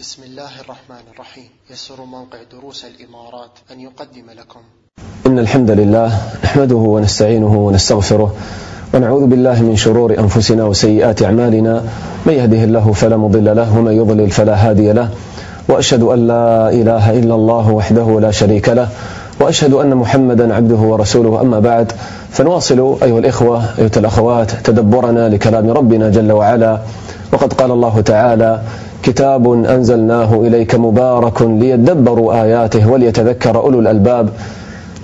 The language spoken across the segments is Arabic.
بسم الله الرحمن الرحيم. يسر موقع دروس الإمارات أن يقدم لكم. إن الحمد لله نحمده ونستعينه ونستغفره ونعوذ بالله من شرور أنفسنا وسيئات أعمالنا. من يهده الله فلا مضل له ومن يضلل فلا هادي له. وأشهد أن لا إله إلا الله وحده لا شريك له. وأشهد أن محمدا عبده ورسوله. أما بعد فنواصل أيها الإخوة أيها الأخوات تدبرنا لكلام ربنا جل وعلا. وقد قال الله تعالى كتاب أنزلناه إليك مبارك ليدبروا آياته وليتذكر أولو الألباب.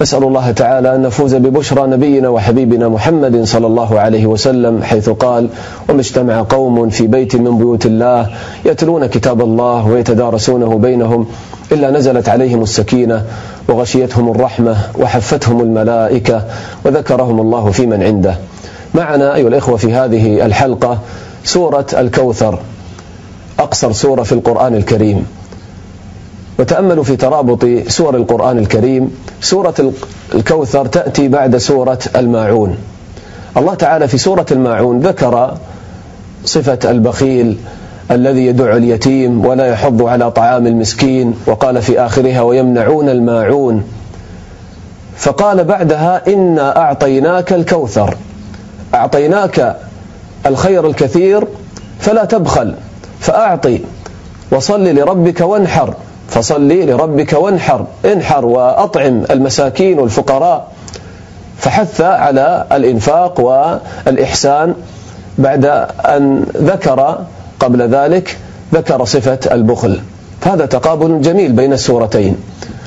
نسأل الله تعالى أن نفوز ببشرى نبينا وحبيبنا محمد صلى الله عليه وسلم حيث قال وما اجتمع قوم في بيت من بيوت الله يتلون كتاب الله ويتدارسونه بينهم إلا نزلت عليهم السكينة وغشيتهم الرحمة وحفتهم الملائكة وذكرهم الله في من عنده. معنا أيها الإخوة في هذه الحلقة سورة الكوثر. أقصر سورة في القرآن الكريم. وتأملوا في ترابط سور القرآن الكريم. سورة الكوثر تأتي بعد سورة الماعون. الله تعالى في سورة الماعون ذكر صفة البخيل الذي يدع اليتيم ولا يحض على طعام المسكين وقال في آخرها ويمنعون الماعون. فقال بعدها إنا أعطيناك الكوثر. أعطيناك الخير الكثير فلا تبخل. فأعطي. وصل لربك وانحر. فصل لربك وانحر. انحر وأطعم المساكين والفقراء. فحث على الإنفاق والإحسان بعد أن ذكر قبل ذلك ذكر صفة البخل. هذا تقابل جميل بين السورتين.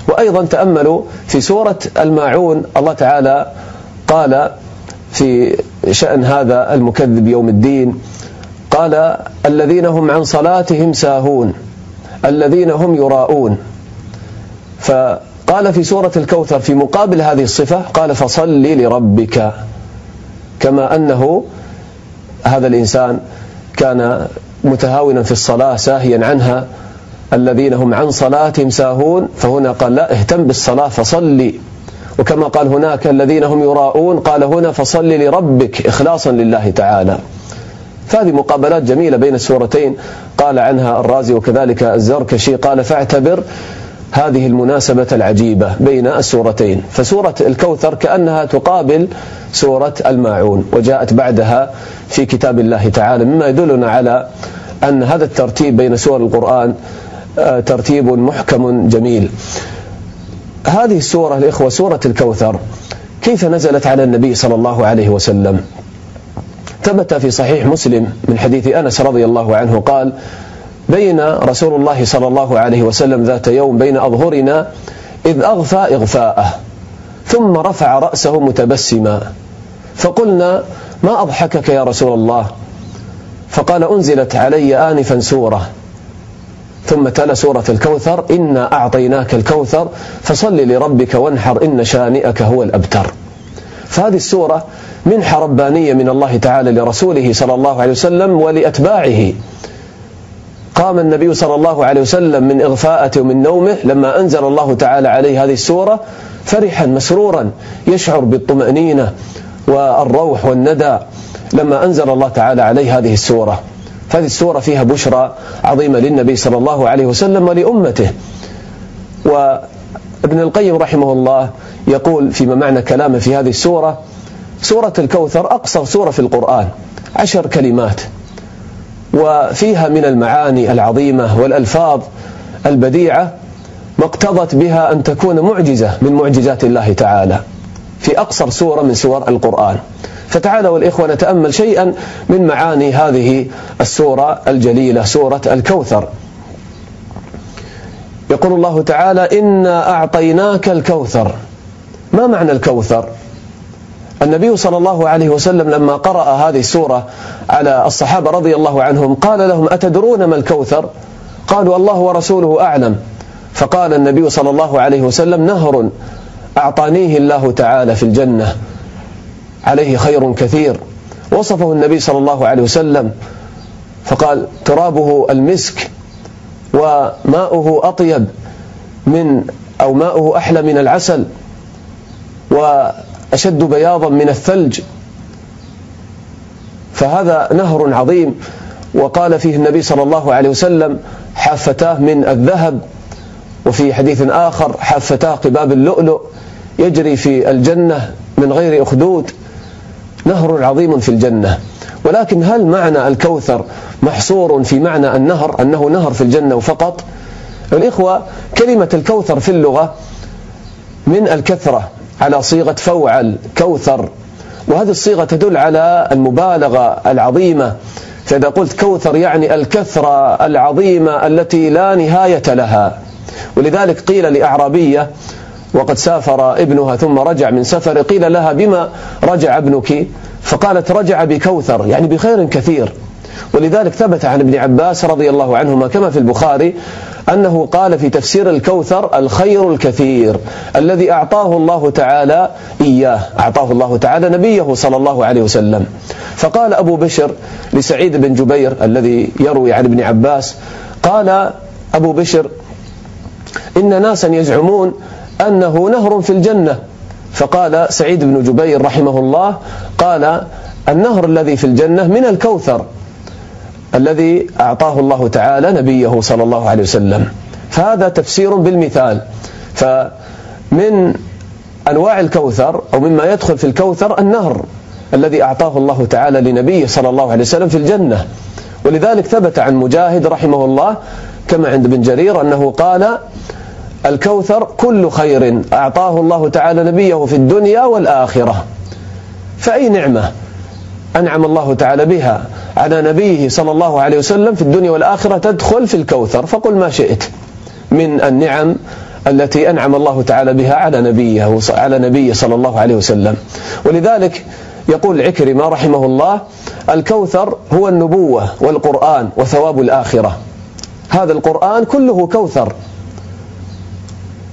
وأيضا تأملوا في سورة الماعون الله تعالى قال في شأن هذا المكذب يوم الدين قال الذين هم عن صلاتهم ساهون الذين هم يراءون. فقال في سورة الكوثر في مقابل هذه الصفة قال فصل لربك كما أنه هذا الإنسان كان متهاونا في الصلاة ساهيا عنها الذين هم عن صلاتهم ساهون فهنا قال لا اهتم بالصلاة فصلي. وكما قال هناك الذين هم يراءون قال هنا فصل لربك إخلاصا لله تعالى. فهذه مقابلات جميلة بين السورتين. قال عنها الرازي وكذلك الزركشي قال فاعتبر هذه المناسبة العجيبة بين السورتين. فسورة الكوثر كأنها تقابل سورة الماعون وجاءت بعدها في كتاب الله تعالى مما يدلنا على أن هذا الترتيب بين سور القرآن آه، ترتيب محكم جميل. هذه السورة الإخوة سورة الكوثر كيف نزلت على النبي صلى الله عليه وسلم؟ ثبت في صحيح مسلم من حديث أنس رضي الله عنه قال بين رسول الله صلى الله عليه وسلم ذات يوم بين أظهرنا إذ أغفى إغفاءه ثم رفع رأسه متبسما فقلنا ما أضحكك يا رسول الله فقال أنزلت علي آنفا سورة ثم تلا سورة الكوثر إنا أعطيناك الكوثر فصل لربك وانحر إن شانئك هو الأبتر. فهذه السورة منحة ربانية من الله تعالى لرسوله صلى الله عليه وسلم ولأتباعه. قام النبي صلى الله عليه وسلم من إغفاءته ومن نومه لما أنزل الله تعالى عليه هذه السورة فرحا مسرورا يشعر بالطمأنينة والروح والندى لما أنزل الله تعالى عليه هذه السورة. فهذه السورة فيها بشرى عظيمة للنبي صلى الله عليه وسلم ولأمته. وابن القيم رحمه الله يقول فيما معنى كلامه في هذه السورة سورة الكوثر أقصر سورة في القرآن عشر كلمات. وفيها من المعاني العظيمة والألفاظ البديعة ما اقتضت بها أن تكون معجزة من معجزات الله تعالى في أقصر سورة من سور القرآن. فتعالوا الإخوة نتأمل شيئا من معاني هذه السورة الجليلة سورة الكوثر. يقول الله تعالى إنا أعطيناك الكوثر. ما معنى الكوثر؟ النبي صلى الله عليه وسلم لما قرأ هذه السورة على الصحابة رضي الله عنهم قال لهم أتدرون ما الكوثر? قالوا الله ورسوله أعلم. فقال النبي صلى الله عليه وسلم نهر أعطانيه الله تعالى في الجنة. عليه خير كثير. وصفه النبي صلى الله عليه وسلم. فقال ترابه المسك وماؤه أطيب من أو ماؤه أحلى من العسل. وأشد بياضا من الثلج. فهذا نهر عظيم وقال فيه النبي صلى الله عليه وسلم حافتاه من الذهب. وفي حديث آخر حافتاه قباب اللؤلؤ. يجري في الجنة من غير أخدود. نهر عظيم في الجنة. ولكن هل معنى الكوثر محصور في معنى النهر أنه نهر في الجنة فقط؟ الإخوة كلمة الكوثر في اللغة من الكثرة. على صيغة فوعل كوثر وهذه الصيغة تدل على المبالغة العظيمة. فإذا قلت كوثر يعني الكثرة العظيمة التي لا نهاية لها. ولذلك قيل لأعرابية وقد سافر ابنها ثم رجع من سفر قيل لها بما رجع ابنك؟ فقالت رجع بكوثر يعني بخير كثير. ولذلك ثبت عن ابن عباس رضي الله عنهما كما في البخاري أنه قال في تفسير الكوثر الخير الكثير الذي أعطاه الله تعالى إياه أعطاه الله تعالى نبيه صلى الله عليه وسلم. فقال أبو بشر لسعيد بن جبير الذي يروي عن ابن عباس قال أبو بشر إن ناسا يزعمون أنه نهر في الجنة. فقال سعيد بن جبير رحمه الله قال النهر الذي في الجنة من الكوثر. الذي أعطاه الله تعالى نبيه صلى الله عليه وسلم. فهذا تفسير بالمثال. فمن أنواع الكوثر أو مما يدخل في الكوثر النهر الذي أعطاه الله تعالى لنبيه صلى الله عليه وسلم في الجنة. ولذلك ثبت عن مجاهد رحمه الله كما عند بن جرير أنه قال الكوثر كل خير أعطاه الله تعالى نبيه في الدنيا والآخرة. فأي نعمة؟ أنعم الله تعالى بها على نبيه صلى الله عليه وسلم في الدنيا والآخرة تدخل في الكوثر. فقل ما شئت من النعم التي أنعم الله تعالى بها على نبيه على نبيه صلى الله عليه وسلم. ولذلك يقول عكرمة رحمه الله الكوثر هو النبوة والقرآن وثواب الآخرة. هذا القرآن كله كوثر.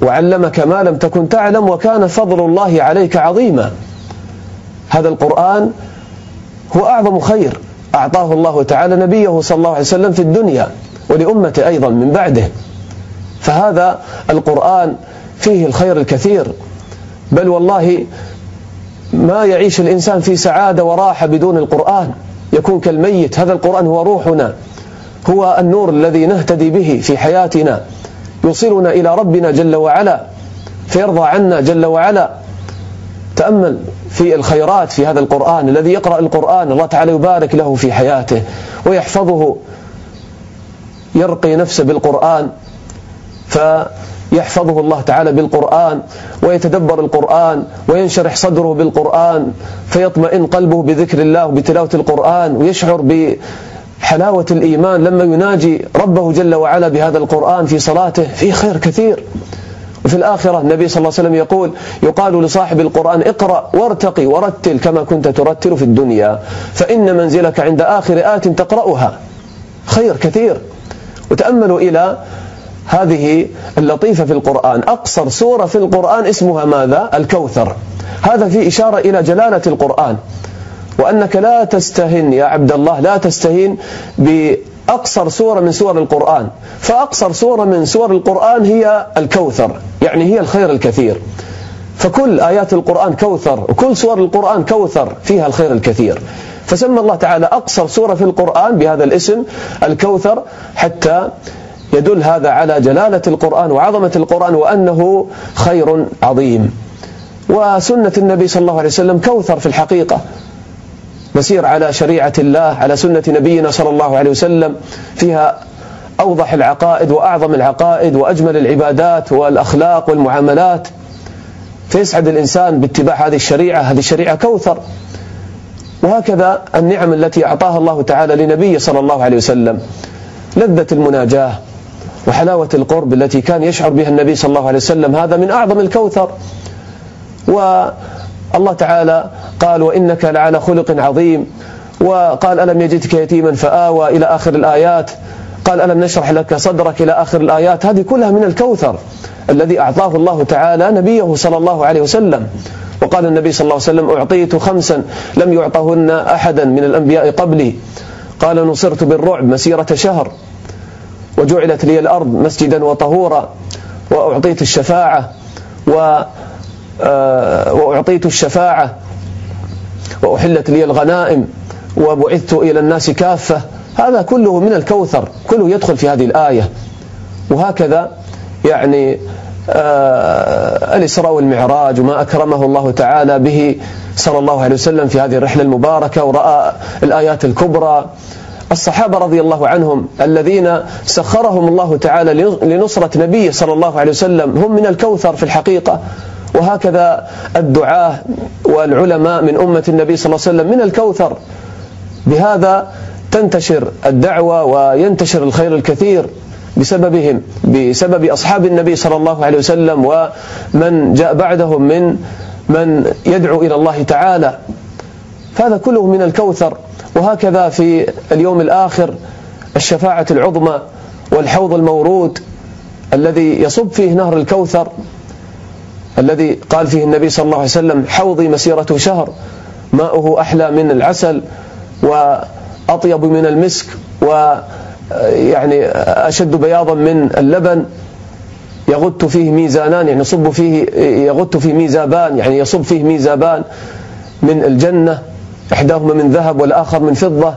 وعلمك ما لم تكن تعلم وكان فضل الله عليك عظيما. هذا القرآن هو أعظم خير. أعطاه الله تعالى نبيه صلى الله عليه وسلم في الدنيا ولأمته أيضا من بعده. فهذا القرآن فيه الخير الكثير. بل والله ما يعيش الإنسان في سعادة وراحة بدون القرآن. يكون كالميت. هذا القرآن هو روحنا. هو النور الذي نهتدي به في حياتنا. يوصلنا إلى ربنا جل وعلا. فيرضى عنا جل وعلا. تأمل. في الخيرات في هذا القرآن الذي يقرأ القرآن الله تعالى يبارك له في حياته ويحفظه يرقي نفسه بالقرآن فيحفظه الله تعالى بالقرآن ويتدبر القرآن وينشرح صدره بالقرآن فيطمئن قلبه بذكر الله وبتلاوة القرآن ويشعر بحلاوة الإيمان لما يناجي ربه جل وعلا بهذا القرآن في صلاته فيه خير كثير. وفي الآخرة النبي صلى الله عليه وسلم يقول يقال لصاحب القرآن اقرأ وارتقي ورتل كما كنت ترتل في الدنيا فإن منزلك عند آخر آت تقرأها. خير كثير. وتأملوا إلى هذه اللطيفة في القرآن. أقصر سورة في القرآن اسمها ماذا؟ الكوثر. هذا في إشارة إلى جلالة القرآن. وأنك لا تستهن يا عبد الله لا تستهين أقصر سورة من سور القرآن. فأقصر سورة من سور القرآن هي الكوثر يعني هي الخير الكثير. فكل آيات القرآن كوثر وكل سور القرآن كوثر فيها الخير الكثير. فسمى الله تعالى أقصر سورة في القرآن بهذا الاسم الكوثر حتى يدل هذا على جلالة القرآن وعظمة القرآن وأنه خير عظيم. وسنة النبي صلى الله عليه وسلم كوثر في الحقيقة. نسير على شريعة الله على سنة نبينا صلى الله عليه وسلم. فيها أوضح العقائد وأعظم العقائد وأجمل العبادات والأخلاق والمعاملات. فيسعد الإنسان باتباع هذه الشريعة. هذه الشريعة كوثر. وهكذا النعم التي أعطاها الله تعالى لنبيه صلى الله عليه وسلم. لذة المناجاة وحلاوة القرب التي كان يشعر بها النبي صلى الله عليه وسلم. هذا من أعظم الكوثر. و الله تعالى قال وإنك لعلى خلق عظيم وقال ألم يجدك يتيما فآوى إلى آخر الآيات قال ألم نشرح لك صدرك إلى آخر الآيات هذه كلها من الكوثر الذي أعطاه الله تعالى نبيه صلى الله عليه وسلم وقال النبي صلى الله عليه وسلم أعطيت خمسا لم يعطهن أحدا من الأنبياء قبلي قال نصرت بالرعب مسيرة شهر وجعلت لي الأرض مسجدا وطهورا وأعطيت الشفاعة و وأعطيت الشفاعة وأحلت لي الغنائم وبعثت إلى الناس كافة. هذا كله من الكوثر كله يدخل في هذه الآية. وهكذا يعني آه الإسراء والمعراج وما أكرمه الله تعالى به صلى الله عليه وسلم في هذه الرحلة المباركة ورأى الآيات الكبرى. الصحابة رضي الله عنهم الذين سخرهم الله تعالى لنصرة نبيه صلى الله عليه وسلم هم من الكوثر في الحقيقة. وهكذا الدعاة والعلماء من أمة النبي صلى الله عليه وسلم من الكوثر. بهذا تنتشر الدعوة وينتشر الخير الكثير بسببهم بسبب أصحاب النبي صلى الله عليه وسلم ومن جاء بعدهم من من يدعو إلى الله تعالى. فهذا كله من الكوثر. وهكذا في اليوم الآخر الشفاعة العظمى والحوض المورود الذي يصب فيه نهر الكوثر. الذي قال فيه النبي صلى الله عليه وسلم حوضي مسيرة شهر ماؤه أحلى من العسل وأطيب من المسك ويعني أشد بياضا من اللبن. يغت فيه ميزانان يعني يصب فيه يغت فيه ميزابان يعني يصب فيه ميزابان من الجنة إحداهما من ذهب والآخر من فضة.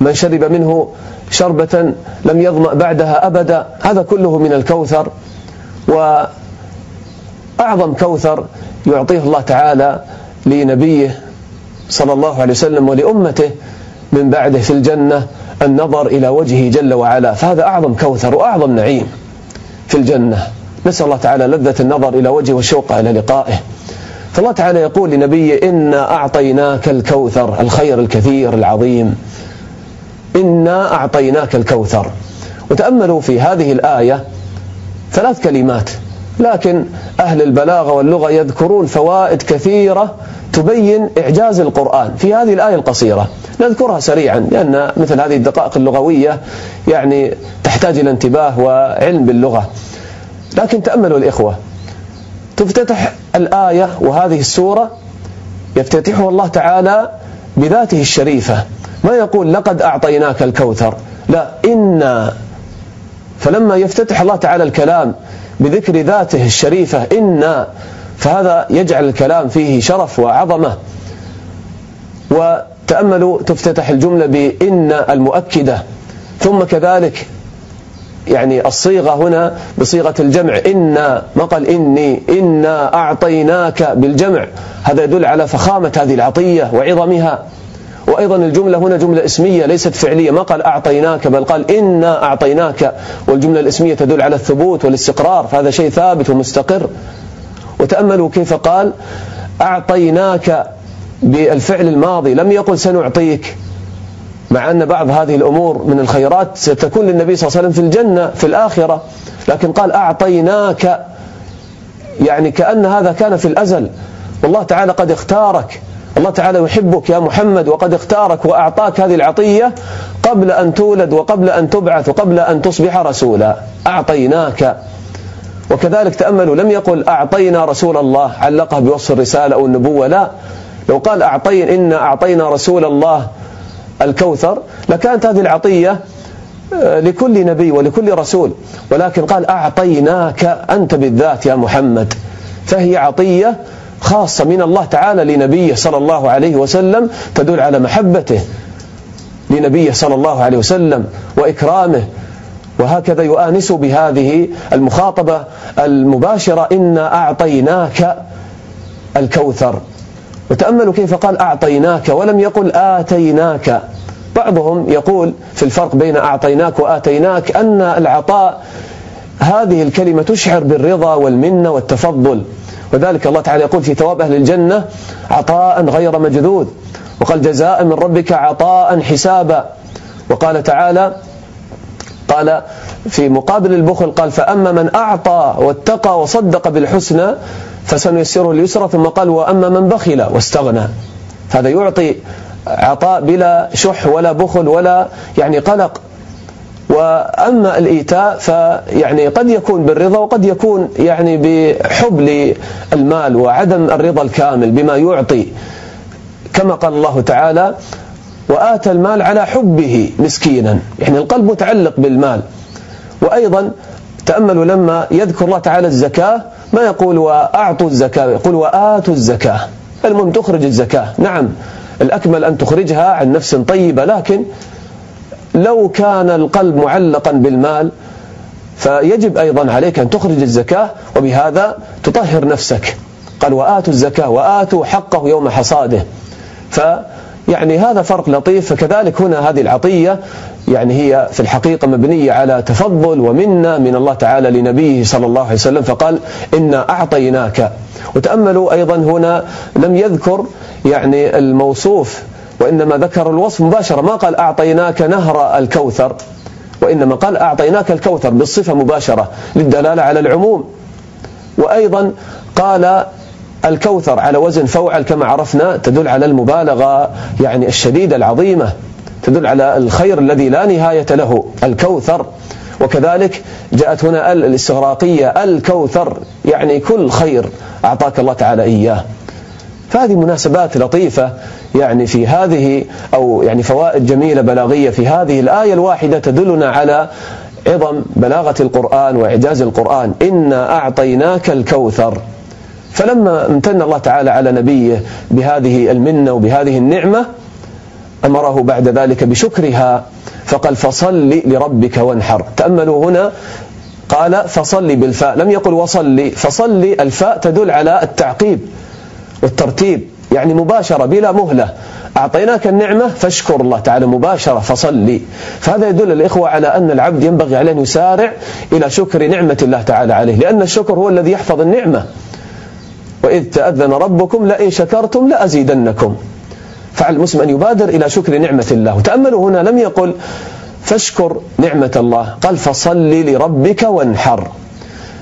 من شرب منه شربة لم يظمأ بعدها أبدا. هذا كله من الكوثر. وأعظم كوثر يعطيه الله تعالى لنبيه صلى الله عليه وسلم ولأمته من بعده في الجنة النظر إلى وجهه جل وعلا. فهذا أعظم كوثر وأعظم نعيم في الجنة. نسأل الله تعالى لذة النظر إلى وجهه والشوق إلى لقائه. فالله تعالى يقول لنبيه إنا أعطيناك الكوثر الخير الكثير العظيم. إنا أعطيناك الكوثر. وتأملوا في هذه الآية ثلاث كلمات. لكن أهل البلاغة واللغة يذكرون فوائد كثيرة تبين إعجاز القرآن في هذه الآية القصيرة. نذكرها سريعا لأن مثل هذه الدقائق اللغوية يعني تحتاج إلى انتباه وعلم باللغة. لكن تأملوا الإخوة تفتتح الآية وهذه السورة يفتتحها الله تعالى بذاته الشريفة. ما يقول لقد أعطيناك الكوثر؟ لا إنا. فلما يفتتح الله تعالى الكلام بذكر ذاته الشريفة إنا فهذا يجعل الكلام فيه شرف وعظمة. وتأملوا تفتتح الجملة بإن المؤكدة. ثم كذلك يعني الصيغة هنا بصيغة الجمع. إنا ما قال إني إنا أعطيناك بالجمع. هذا يدل على فخامة هذه العطية وعظمها. وأيضا الجملة هنا جملة اسمية ليست فعلية ما قال أعطيناك بل قال إنا أعطيناك والجملة الاسمية تدل على الثبوت والاستقرار فهذا شيء ثابت ومستقر. وتأملوا كيف قال أعطيناك بالفعل الماضي لم يقل سنعطيك مع أن بعض هذه الأمور من الخيرات ستكون للنبي صلى الله عليه وسلم في الجنة في الآخرة. لكن قال أعطيناك يعني كأن هذا كان في الأزل. والله تعالى قد اختارك. الله تعالى يحبك يا محمد وقد اختارك وأعطاك هذه العطية قبل أن تولد وقبل أن تبعث وقبل أن تصبح رسولا. أعطيناك. وكذلك تأملوا لم يقل أعطينا رسول الله علقه بوصف الرسالة أو النبوة لا. لو قال أعطين إنا أعطينا رسول الله الكوثر لكانت هذه العطية آه، لكل نبي ولكل رسول. ولكن قال أعطيناك أنت بالذات يا محمد. فهي عطية خاصة من الله تعالى لنبيه صلى الله عليه وسلم تدل على محبته لنبيه صلى الله عليه وسلم وإكرامه. وهكذا يؤانس بهذه المخاطبة المباشرة إنا أعطيناك الكوثر. وتأملوا كيف قال أعطيناك ولم يقل آتيناك. بعضهم يقول في الفرق بين أعطيناك وآتيناك أن العطاء هذه الكلمة تشعر بالرضا والمنة والتفضل. وذلك الله تعالى يقول في ثواب أهل الجنة عطاء غير مجذوذ. وقال جزاء من ربك عطاء حسابا. وقال تعالى قال في مقابل البخل قال فأما من أعطى واتقى وصدق بالحسنى فسنيسره اليسرى ثم قال وأما من بخل واستغنى. هذا يعطي عطاء بلا شح ولا بخل ولا يعني قلق. وأما الإيتاء فيعني قد يكون بالرضا وقد يكون يعني بحب للمال وعدم الرضا الكامل بما يعطي. كما قال الله تعالى وآتى المال على حبه مسكينا. يعني القلب متعلق بالمال. وأيضا تأملوا لما يذكر الله تعالى الزكاة ما يقول وأعطوا الزكاة؟ يقول وآتوا الزكاة. المهم تخرج الزكاة. نعم الأكمل أن تخرجها عن نفس طيبة لكن لو كان القلب معلقا بالمال فيجب أيضا عليك أن تخرج الزكاة وبهذا تطهر نفسك. قال وآتوا الزكاة وآتوا حقه يوم حصاده. فيعني هذا فرق لطيف. فكذلك هنا هذه العطية يعني هي في الحقيقة مبنية على تفضل ومنة من الله تعالى لنبيه صلى الله عليه وسلم. فقال إنا أعطيناك. وتأملوا أيضا هنا لم يذكر يعني الموصوف وإنما ذكر الوصف مباشرة. ما قال أعطيناك نهر الكوثر؟ وإنما قال أعطيناك الكوثر بالصفة مباشرة للدلالة على العموم. وأيضا قال الكوثر على وزن فوعل كما عرفنا تدل على المبالغة يعني الشديدة العظيمة تدل على الخير الذي لا نهاية له الكوثر. وكذلك جاءت هنا الاستغراقية الكوثر يعني كل خير أعطاك الله تعالى إياه. فهذه مناسبات لطيفة يعني في هذه أو يعني فوائد جميلة بلاغية في هذه الآية الواحدة تدلنا على عظم بلاغة القرآن وإعجاز القرآن. إنا أعطيناك الكوثر. فلما امتن الله تعالى على نبيه بهذه المنة وبهذه النعمة أمره بعد ذلك بشكرها فقال فصل لربك وانحر. تأملوا هنا قال فصل بالفاء. لم يقل وصل فصل الفاء تدل على التعقيب والترتيب. يعني مباشرة بلا مهلة. أعطيناك النعمة فاشكر الله. تعالى مباشرة فصلي. فهذا يدل الإخوة على أن العبد ينبغي عليه أن يسارع إلى شكر نعمة الله تعالى عليه لأن الشكر هو الذي يحفظ النعمة. وإذ تأذن ربكم لئن شكرتم لأزيدنكم. فعلى المسلم أن يبادر إلى شكر نعمة الله. وتأملوا هنا لم يقل فاشكر نعمة الله. قال فصل لربك وانحر.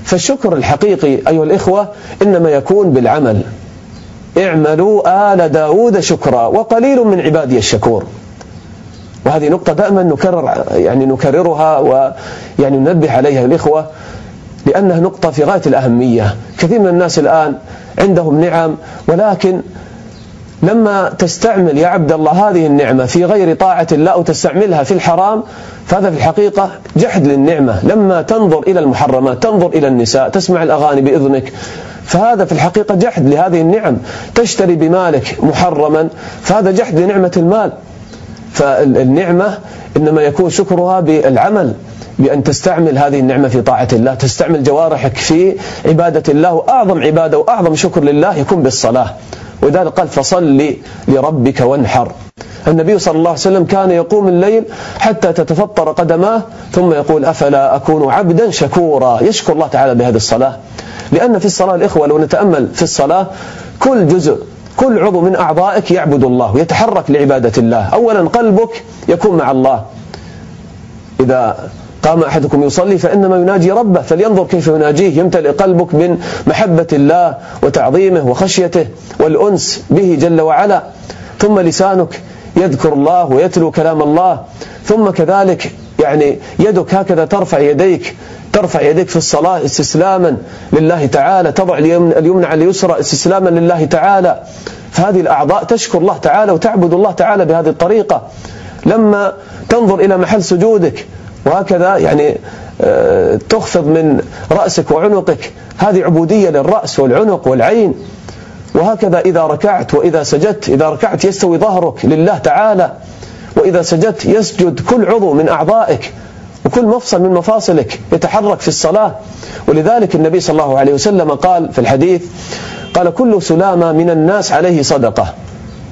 فالشكر الحقيقي أيها الإخوة إنما يكون بالعمل. اعملوا آل داود شكرا وقليل من عبادي الشكور. وهذه نقطة دائما نكرر يعني نكررها ويعني ننبه عليها الإخوة لأنها نقطة في غاية الأهمية. كثير من الناس الآن عندهم نعم ولكن لما تستعمل يا عبد الله هذه النعمة في غير طاعة الله أو تستعملها في الحرام فهذا في الحقيقة جحد للنعمة. لما تنظر إلى المحرمات تنظر إلى النساء تسمع الأغاني بإذنك فهذا في الحقيقة جحد لهذه النعم. تشتري بمالك محرما فهذا جحد لنعمة المال. فالنعمة إنما يكون شكرها بالعمل بأن تستعمل هذه النعمة في طاعة الله تستعمل جوارحك في عبادة الله. وأعظم عبادة وأعظم شكر لله يكون بالصلاة. ولذلك قال فصل لربك وانحر. النبي صلى الله عليه وسلم كان يقوم الليل حتى تتفطر قدماه ثم يقول أفلا أكون عبدا شكورا؟ يشكر الله تعالى بهذه الصلاة. لأن في الصلاة الإخوة لو نتأمل في الصلاة كل جزء كل عضو من أعضائك يعبد الله ويتحرك لعبادة الله. أولا قلبك يكون مع الله. إذا قام أحدكم يصلي فإنما يناجي ربه فلينظر كيف يناجيه. يمتلئ قلبك من محبة الله وتعظيمه وخشيته والأنس به جل وعلا. ثم لسانك يذكر الله ويتلو كلام الله. ثم كذلك يعني يدك هكذا ترفع يديك. ترفع يديك في الصلاة استسلاما لله تعالى تضع اليمنى على اليسرى استسلاما لله تعالى. فهذه الأعضاء تشكر الله تعالى وتعبد الله تعالى بهذه الطريقة. لما تنظر إلى محل سجودك وهكذا يعني آه، تخفض من رأسك وعنقك هذه عبودية للرأس والعنق والعين. وهكذا إذا ركعت وإذا سجدت إذا ركعت يستوي ظهرك لله تعالى. وإذا سجدت يسجد كل عضو من أعضائك. وكل مفصل من مفاصلك يتحرك في الصلاة. ولذلك النبي صلى الله عليه وسلم قال في الحديث قال كل سلامة من الناس عليه صدقة.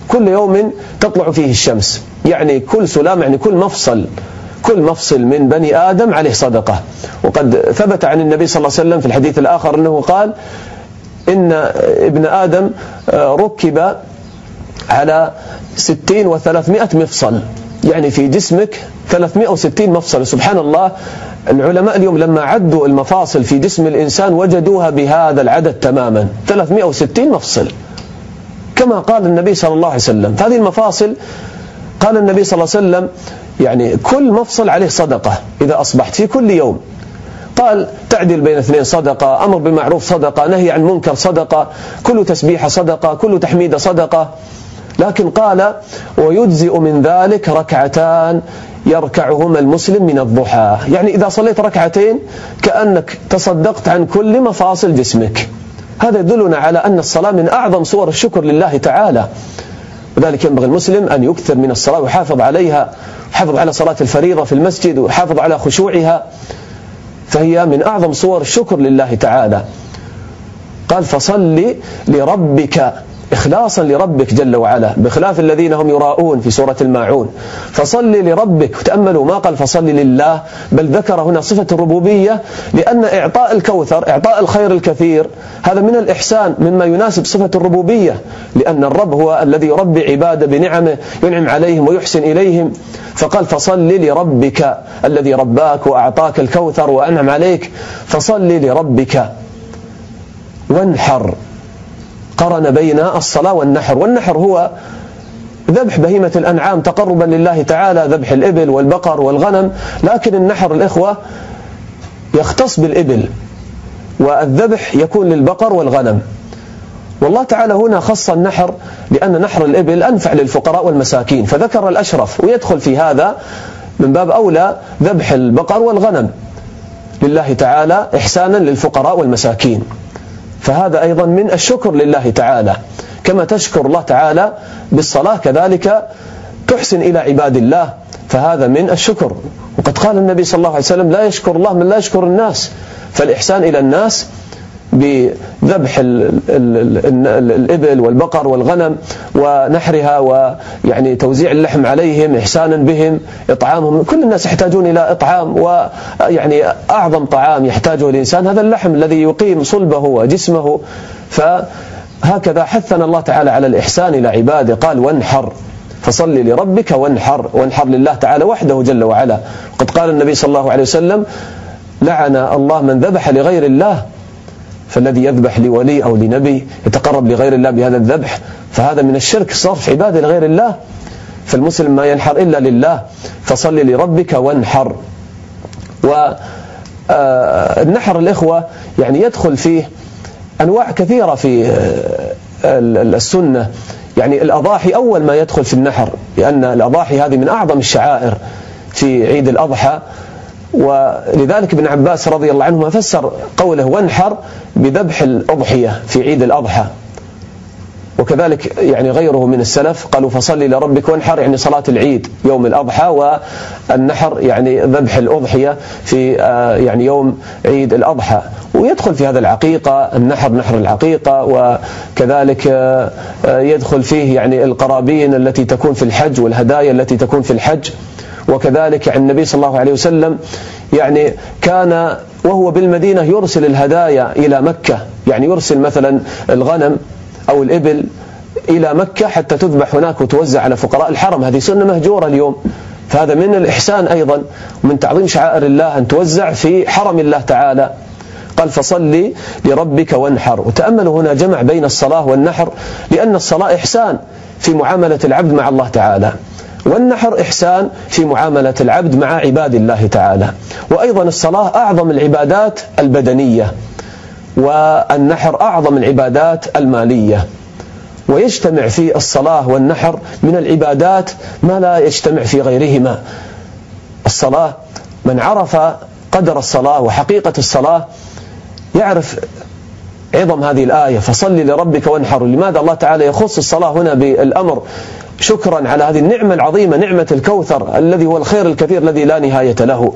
كل يوم تطلع فيه الشمس. يعني كل سلامة يعني كل مفصل كل مفصل من بني آدم عليه صدقة. وقد ثبت عن النبي صلى الله عليه وسلم في الحديث الآخر أنه قال إن ابن آدم آه، ركب على ستين وثلاثمائة مفصل. يعني في جسمك 360 مفصل. سبحان الله العلماء اليوم لما عدوا المفاصل في جسم الإنسان وجدوها بهذا العدد تماما. 360 مفصل. كما قال النبي صلى الله عليه وسلم. فهذه المفاصل قال النبي صلى الله عليه وسلم يعني كل مفصل عليه صدقة إذا أصبحت في كل يوم. قال تعدل بين اثنين صدقة أمر بالمعروف صدقة نهي عن منكر صدقة كل تسبيحة صدقة كل تحميد صدقة. لكن قال ويجزئ من ذلك ركعتان يركعهما المسلم من الضحى. يعني إذا صليت ركعتين كأنك تصدقت عن كل مفاصل جسمك. هذا يدلنا على أن الصلاة من أعظم صور الشكر لله تعالى. وذلك ينبغي المسلم أن يكثر من الصلاة ويحافظ عليها حافظ على صلاة الفريضة في المسجد وحافظ على خشوعها. فهي من أعظم صور الشكر لله تعالى. قال فصل لربك إخلاصا لربك جل وعلا بخلاف الذين هم يراءون في سورة الماعون. فصل لربك وتأملوا ما قال فصل لله بل ذكر هنا صفة الربوبية لأن إعطاء الكوثر إعطاء الخير الكثير هذا من الإحسان مما يناسب صفة الربوبية لأن الرب هو الذي يربي عباده بنعمه ينعم عليهم ويحسن إليهم. فقال فصل لربك الذي رباك وأعطاك الكوثر وأنعم عليك. فصل لربك وانحر. قرن بين الصلاة والنحر. والنحر هو ذبح بهيمة الأنعام تقربا لله تعالى ذبح الإبل والبقر والغنم. لكن النحر الإخوة يختص بالإبل والذبح يكون للبقر والغنم. والله تعالى هنا خص النحر لأن نحر الإبل أنفع للفقراء والمساكين. فذكر الأشرف ويدخل في هذا من باب أولى ذبح البقر والغنم. لله تعالى إحسانا للفقراء والمساكين. فهذا أيضا من الشكر لله تعالى. كما تشكر الله تعالى بالصلاة كذلك تحسن إلى عباد الله فهذا من الشكر. وقد قال النبي صلى الله عليه وسلم لا يشكر الله من لا يشكر الناس فالإحسان إلى الناس بذبح الإبل والبقر والغنم ونحرها ويعني توزيع اللحم عليهم إحسانا بهم إطعامهم. كل الناس يحتاجون إلى إطعام ويعني أعظم طعام يحتاجه الإنسان هذا اللحم الذي يقيم صلبه وجسمه. فهكذا حثنا الله تعالى على الإحسان إلى عباده. قال وانحر. فصل لربك وانحر. وانحر لله تعالى وحده جل وعلا. وقد قال النبي صلى الله عليه وسلم لعن الله من ذبح لغير الله فالذي يذبح لولي أو لنبي يتقرب لغير الله بهذا الذبح فهذا من الشرك صرف عبادة لغير الله. فالمسلم ما ينحر إلا لله فصل لربك وانحر. والنحر الإخوة يعني يدخل فيه أنواع كثيرة في السنة. يعني الأضاحي أول ما يدخل في النحر لأن الأضاحي هذه من أعظم الشعائر في عيد الأضحى. ولذلك ابن عباس رضي الله عنهما فسر قوله وانحر بذبح الأضحية في عيد الأضحى. وكذلك يعني غيره من السلف قالوا فصل لربك وانحر يعني صلاة العيد يوم الأضحى والنحر يعني ذبح الأضحية في آه، يعني يوم عيد الأضحى. ويدخل في هذا العقيقة النحر نحر العقيقة وكذلك آه، آه، يدخل فيه يعني القرابين التي تكون في الحج والهدايا التي تكون في الحج. وكذلك عن النبي صلى الله عليه وسلم يعني كان وهو بالمدينة يرسل الهدايا إلى مكة يعني يرسل مثلا الغنم أو الإبل إلى مكة حتى تذبح هناك وتوزع على فقراء الحرم. هذه سنة مهجورة اليوم. فهذا من الإحسان أيضا ومن تعظيم شعائر الله أن توزع في حرم الله تعالى. قال فصل لربك وانحر. وتأملوا هنا جمع بين الصلاة والنحر لأن الصلاة إحسان في معاملة العبد مع الله تعالى. والنحر إحسان في معاملة العبد مع عباد الله تعالى. وأيضا الصلاة أعظم العبادات البدنية والنحر أعظم العبادات المالية. ويجتمع في الصلاة والنحر من العبادات ما لا يجتمع في غيرهما. الصلاة من عرف قدر الصلاة وحقيقة الصلاة يعرف عظم هذه الآية. فصل لربك وانحر. لماذا الله تعالى يخص الصلاة هنا بالأمر شكرا على هذه النعمة العظيمة نعمة الكوثر الذي هو الخير الكثير الذي لا نهاية له.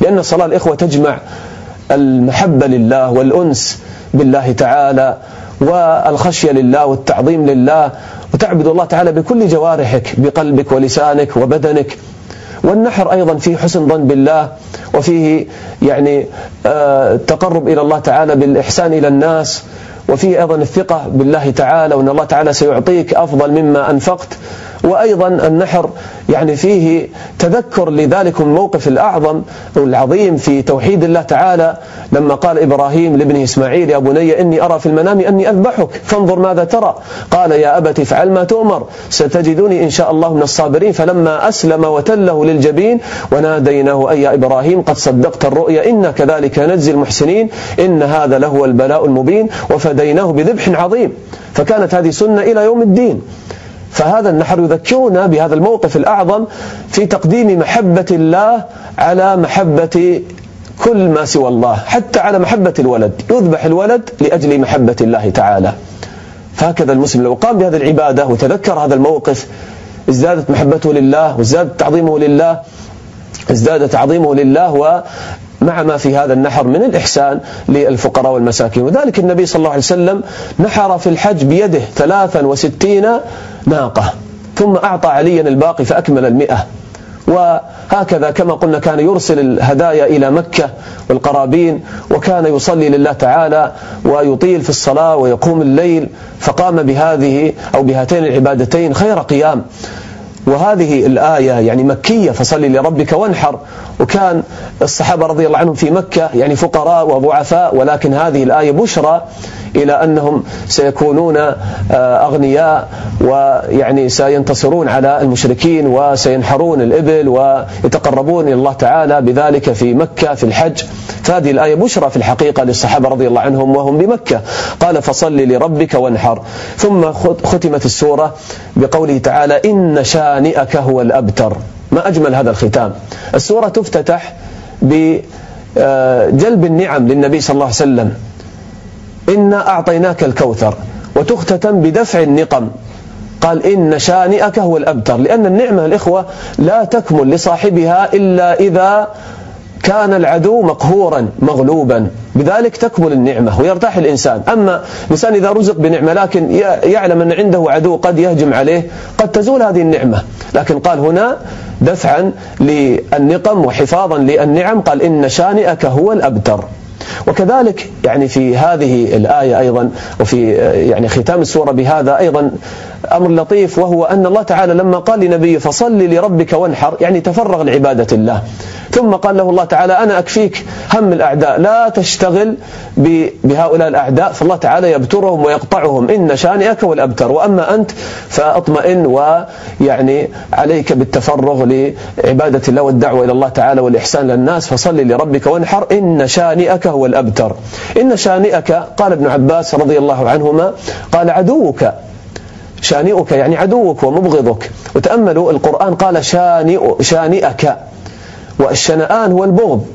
لأن الصلاة الإخوة تجمع المحبة لله والأنس بالله تعالى والخشية لله والتعظيم لله. وتعبد الله تعالى بكل جوارحك بقلبك ولسانك وبدنك. والنحر أيضا فيه حسن ظن بالله وفيه يعني آه تقرب إلى الله تعالى بالإحسان إلى الناس. وفيه أيضا الثقة بالله تعالى وأن الله تعالى سيعطيك أفضل مما أنفقت. وأيضا النحر يعني فيه تذكر لذلك الموقف الأعظم والعظيم في توحيد الله تعالى لما قال إبراهيم لابنه إسماعيل يا بني إني أرى في المنام أني أذبحك فانظر ماذا ترى. قال يا أبت افعل ما تؤمر ستجدني إن شاء الله من الصابرين. فلما أسلم وتله للجبين وناديناه أي يا إبراهيم قد صدقت الرؤيا إنا كذلك نجزي المحسنين إن هذا لهو البلاء المبين. وفديناه بذبح عظيم. فكانت هذه سنة إلى يوم الدين. فهذا النحر يذكرنا بهذا الموقف الأعظم في تقديم محبة الله على محبة كل ما سوى الله حتى على محبة الولد يذبح الولد لأجل محبة الله تعالى. فهكذا المسلم لو قام بهذه العبادة وتذكر هذا الموقف ازدادت محبته لله وازداد تعظيمه لله ازداد تعظيمه لله ومع ما في هذا النحر من الإحسان للفقراء والمساكين. وذلك النبي صلى الله عليه وسلم نحر في الحج بيده 63 ناقة. ثم أعطى عليا الباقي فأكمل المئة. وهكذا كما قلنا كان يرسل الهدايا إلى مكة والقرابين وكان يصلي لله تعالى ويطيل في الصلاة ويقوم الليل فقام بهذه أو بهاتين العبادتين خير قيام. وهذه الآية يعني مكية فصل لربك وانحر. وكان الصحابة رضي الله عنهم في مكة يعني فقراء وضعفاء ولكن هذه الآية بشرى إلى أنهم سيكونون آه، أغنياء ويعني سينتصرون على المشركين وسينحرون الإبل ويتقربون إلى الله تعالى بذلك في مكة في الحج. فهذه الآية بشرى في الحقيقة للصحابة رضي الله عنهم وهم بمكة. قال فصل لربك وانحر. ثم ختمت السورة بقوله تعالى إن شانئك هو الأبتر. ما أجمل هذا الختام. السورة تفتتح بجلب النعم للنبي صلى الله عليه وسلم. إنا أعطيناك الكوثر وتختتم بدفع النقم. قال إن شانئك هو الأبتر. لأن النعمة الإخوة لا تكمل لصاحبها إلا إذا كان العدو مقهورا مغلوبا. بذلك تكمل النعمة ويرتاح الإنسان. أما الإنسان إذا رزق بنعمة لكن يعلم أن عنده عدو قد يهجم عليه قد تزول هذه النعمة. لكن قال هنا دفعا للنقم وحفاظا للنعم. قال إن شانئك هو الأبتر. وكذلك يعني في هذه الآية أيضا وفي يعني ختام السورة بهذا أيضا أمر لطيف وهو أن الله تعالى لما قال لنبيه فصل لربك وانحر يعني تفرغ لعبادة الله. ثم قال له الله تعالى أنا أكفيك هم الأعداء. لا تشتغل بهؤلاء الأعداء. فالله تعالى يبترهم ويقطعهم. إن شانئك والأبتر وأما أنت فأطمئن ويعني عليك بالتفرغ لعبادة الله والدعوة إلى الله تعالى والإحسان للناس فصل لربك وانحر. إن شانئك هو الأبتر. إن شانئك قال ابن عباس رضي الله عنهما قال عدوك. شانئك يعني عدوك ومبغضك. وتأملوا القرآن قال شانئ شانئك. والشنآن هو البغض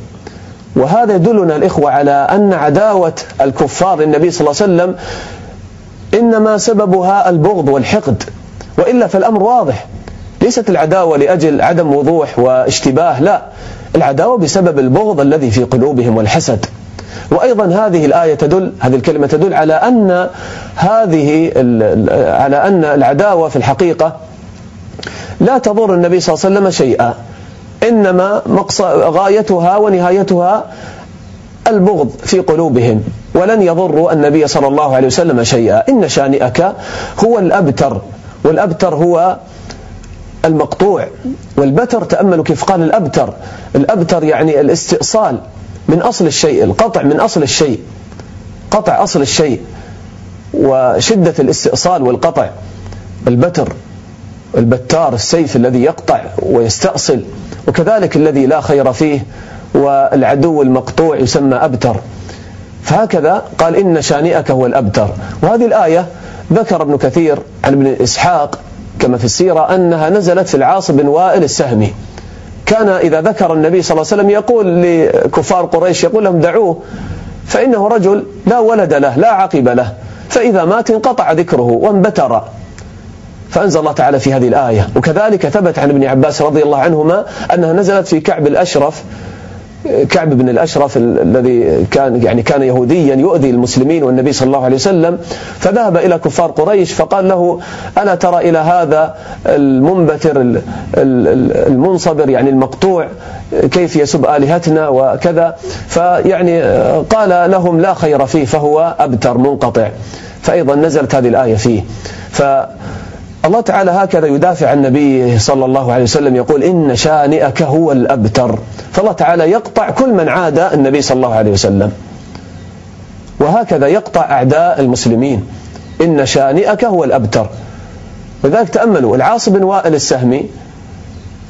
وهذا يدلنا الإخوة على أن عداوة الكفار للنبي صلى الله عليه وسلم إنما سببها البغض والحقد وإلا فالأمر واضح. ليست العداوة لأجل عدم وضوح واشتباه لا. العداوة بسبب البغض الذي في قلوبهم والحسد. وأيضا هذه الآية تدل هذه الكلمة تدل على أن هذه على أن العداوة في الحقيقة لا تضر النبي صلى الله عليه وسلم شيئا. إنما غايتها ونهايتها البغض في قلوبهم. ولن يضروا النبي صلى الله عليه وسلم شيئا. إن شانئك هو الأبتر. والأبتر هو المقطوع. والبتر تأملوا كيف قال الأبتر. الأبتر يعني الاستئصال من أصل الشيء القطع من أصل الشيء. قطع أصل الشيء وشدة الاستئصال والقطع. البتر البتار السيف الذي يقطع ويستأصل. وكذلك الذي لا خير فيه والعدو المقطوع يسمى أبتر. فهكذا قال إن شانئك هو الأبتر. وهذه الآية ذكر ابن كثير عن ابن إسحاق كما في السيرة أنها نزلت في العاص بن وائل السهمي. كان إذا ذكر النبي صلى الله عليه وسلم يقول لكفار قريش يقول لهم دعوه فإنه رجل لا ولد له لا عقب له. فإذا مات انقطع ذكره وانبتر. فأنزل الله تعالى في هذه الآية. وكذلك ثبت عن ابن عباس رضي الله عنهما أنها نزلت في كعب الأشرف كعب بن الأشرف الذي كان يعني كان يهوديا يؤذي المسلمين والنبي صلى الله عليه وسلم فذهب إلى كفار قريش فقال له ألا ترى إلى هذا المنبتر المنصبر يعني المقطوع كيف يسب آلهتنا وكذا؟ فيعني قال لهم لا خير فيه فهو أبتر منقطع. فأيضا نزلت هذه الآية فيه. ف الله تعالى هكذا يدافع عن النبي صلى الله عليه وسلم يقول إن شانئك هو الأبتر. فالله تعالى يقطع كل من عاد النبي صلى الله عليه وسلم. وهكذا يقطع أعداء المسلمين. إن شانئك هو الأبتر. ولذلك تأملوا العاص بن وائل السهمي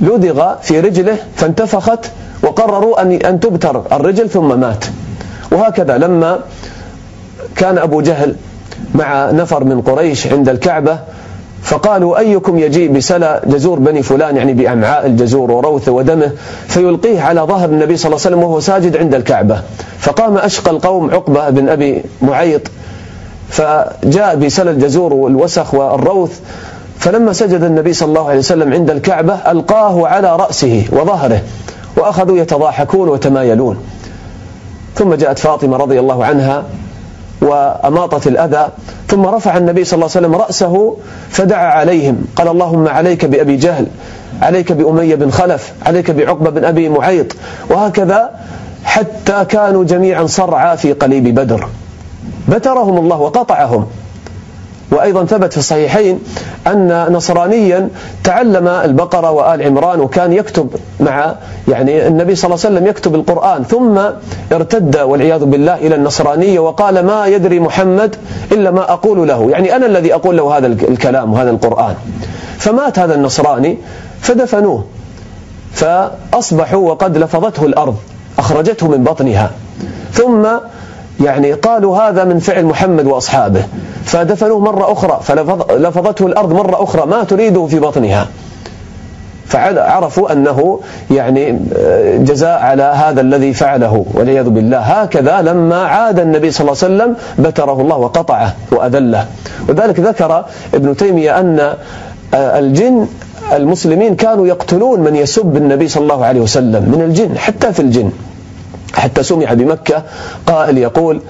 لدغ في رجله فانتفخت وقرروا أن تبتر الرجل ثم مات. وهكذا لما كان أبو جهل مع نفر من قريش عند الكعبة فقالوا أيكم يجيء بسلا جزور بني فلان يعني بأمعاء الجزور وروثه ودمه فيلقيه على ظهر النبي صلى الله عليه وسلم وهو ساجد عند الكعبة. فقام أشقى القوم عقبة بن أبي معيط فجاء بسلا الجزور والوسخ والروث فلما سجد النبي صلى الله عليه وسلم عند الكعبة ألقاه على رأسه وظهره وأخذوا يتضاحكون وتمايلون. ثم جاءت فاطمة رضي الله عنها وأماطت الأذى ثم رفع النبي صلى الله عليه وسلم رأسه فدعا عليهم. قال اللهم عليك بأبي جهل عليك بأمية بن خلف عليك بعقبة بن أبي معيط. وهكذا حتى كانوا جميعا صرعى في قليب بدر. بترهم الله وقطعهم. وأيضا ثبت في الصحيحين أن نصرانيا تعلم البقرة وآل عمران وكان يكتب مع يعني النبي صلى الله عليه وسلم يكتب القرآن ثم ارتد والعياذ بالله إلى النصرانية وقال ما يدري محمد إلا ما أقول له يعني أنا الذي أقول له هذا الكلام وهذا القرآن. فمات هذا النصراني فدفنوه فأصبحوا وقد لفظته الأرض أخرجته من بطنها. ثم يعني قالوا هذا من فعل محمد وأصحابه. فدفنوه مرة أخرى فلفظته الأرض مرة أخرى ما تريده في بطنها فعرفوا أنه يعني آه، جزاء على هذا الذي فعله والعياذ بالله. هكذا لما عاد النبي صلى الله عليه وسلم بتره الله وقطعه وأذله. وذلك ذكر ابن تيمية أن آه، الجن المسلمين كانوا يقتلون من يسب النبي صلى الله عليه وسلم من الجن حتى في الجن. حتى سمع بمكة قائل يقول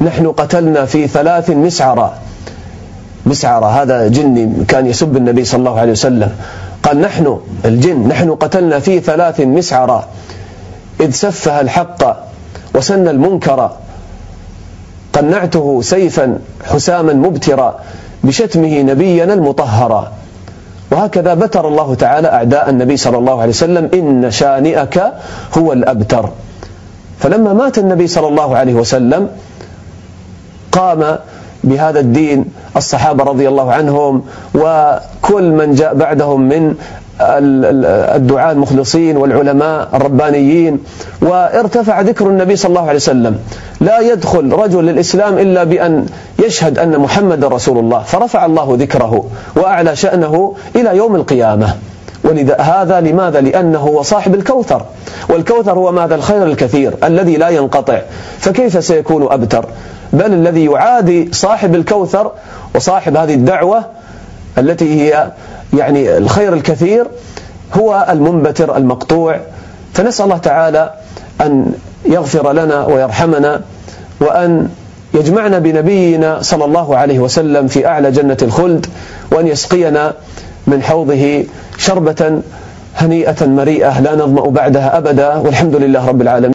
نحن قتلنا في ثلاث مسعرة. مسعرة هذا جني كان يسب النبي صلى الله عليه وسلم. قال نحن الجن نحن قتلنا في ثلاث مسعرة. إذ سفه الحق وسن المنكر. قنعته سيفا حساما مبترا بشتمه نبينا المطهرا وهكذا بتر الله تعالى أعداء النبي صلى الله عليه وسلم إن شانئك هو الأبتر. فلما مات النبي صلى الله عليه وسلم قام بهذا الدين الصحابة رضي الله عنهم وكل من جاء بعدهم من الدعاء المخلصين والعلماء الربانيين وارتفع ذكر النبي صلى الله عليه وسلم. لا يدخل رجل للإسلام إلا بأن يشهد أن محمد رسول الله. فرفع الله ذكره وأعلى شأنه إلى يوم القيامة. ولذا هذا لماذا؟ لأنه هو صاحب الكوثر. والكوثر هو ماذا؟ الخير الكثير الذي لا ينقطع. فكيف سيكون أبتر؟ بل الذي يعادي صاحب الكوثر وصاحب هذه الدعوة التي هي يعني الخير الكثير هو المنبتر المقطوع. فنسأل الله تعالى أن يغفر لنا ويرحمنا وأن يجمعنا بنبينا صلى الله عليه وسلم في أعلى جنة الخلد وأن يسقينا من حوضه شربة هنيئة مريئة لا نظمأ بعدها أبدا. والحمد لله رب العالمين.